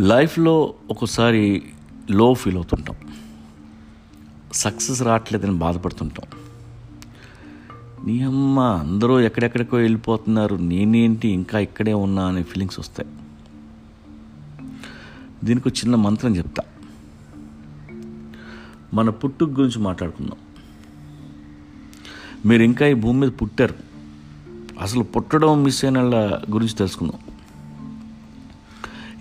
లైఫ్లో ఒకసారి లో ఫీల్ అవుతుంటాం. సక్సెస్ రావట్లేదని బాధపడుతుంటాం. నీ అమ్మ అందరూ ఎక్కడెక్కడికో వెళ్ళిపోతున్నారు నేనేంటి ఇంకా ఇక్కడే ఉన్నా అనే ఫీలింగ్స్ వస్తాయి. దీనికి ఒక చిన్న మంత్రం చెప్తా. మన పుట్టుక గురించి మాట్లాడుకుందాం. మీరు ఇంకా ఈ భూమి మీద పుట్టారు. అసలు పుట్టడం మిస్ అయిన వాళ్ళ గురించి తెలుసుకుందాం.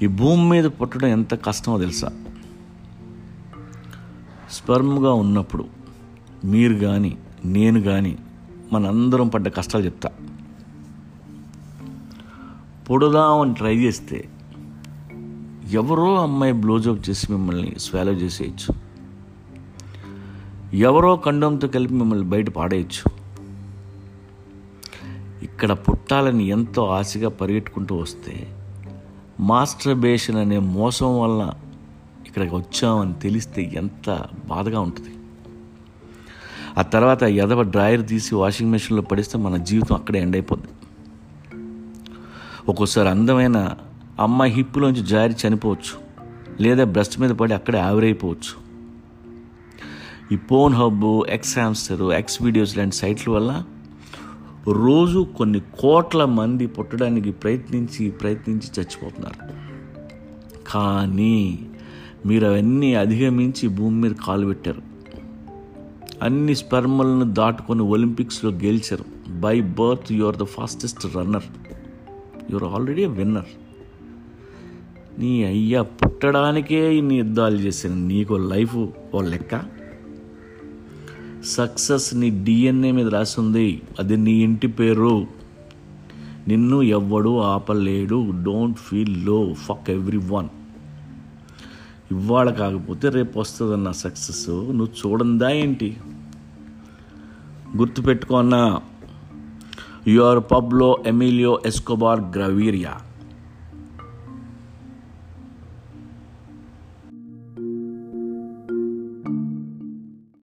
ఈ భూమి మీద పుట్టడం ఎంత కష్టమో తెలుసా? స్పర్మ్గా ఉన్నప్పుడు మీరు కానీ నేను కానీ మనందరం పడ్డ కష్టాలు చెప్తా. పొడదామని ట్రై చేస్తే ఎవరో అమ్మాయి బ్లోజప్ చేసి మిమ్మల్ని స్వాలో చేసేయచ్చు. ఎవరో కండంతో కలిపి మిమ్మల్ని బయట పాడేయచ్చు. ఇక్కడ పుట్టాలని ఎంతో ఆశగా పరిగెట్టుకుంటూ వస్తే మాస్టర్బేషన్ అనే మోసం వల్ల ఇక్కడికి వచ్చామని తెలిస్తే ఎంత బాధగా ఉంటుంది. ఆ తర్వాత ఎదవ డ్రాయర్ తీసి వాషింగ్ మెషిన్లో పడిస్తే మన జీవితం అక్కడే ఎండ్ అయిపోద్ది. ఒక్కోసారి అందమైన అమ్మాయి హిప్పులోంచి జారి చనిపోవచ్చు. లేదా బ్రెస్ట్ మీద పడి అక్కడే ఆవిరైపోవచ్చు. ఈ Pornhub xHamster XVideos లాంటి సైట్ల వల్ల రోజు కొన్ని కోట్ల మంది పుట్టడానికి ప్రయత్నించి ప్రయత్నించి చచ్చిపోతున్నారు. కానీ మీరు అవన్నీ అధిగమించి భూమి మీద కాలు పెట్టారు. అన్ని స్పెర్మలను దాటుకొని ఒలింపిక్స్లో గెలిచారు. By birth you are the fastest runner your already winner నీ అయ్యా పుట్టడానికే ఇన్ని యుద్ధాలు చేసిన నీకు లైఫ్ ఓ లెక్క? సక్సెస్ నీ డిఎన్ఏ మీద రాసింది. అది నీ ఇంటి పేరు. నిన్ను ఎవ్వడు ఆపలేడు. డోంట్ ఫీల్లో ఫక్ ఎవ్రీ వన్ ఇవాళ కాకపోతే రేపు వస్తుందన్న సక్సెస్. నువ్వు చూడందా ఏంటి? గుర్తుపెట్టుకున్నా your Pablo Emilio Escobar Gaviria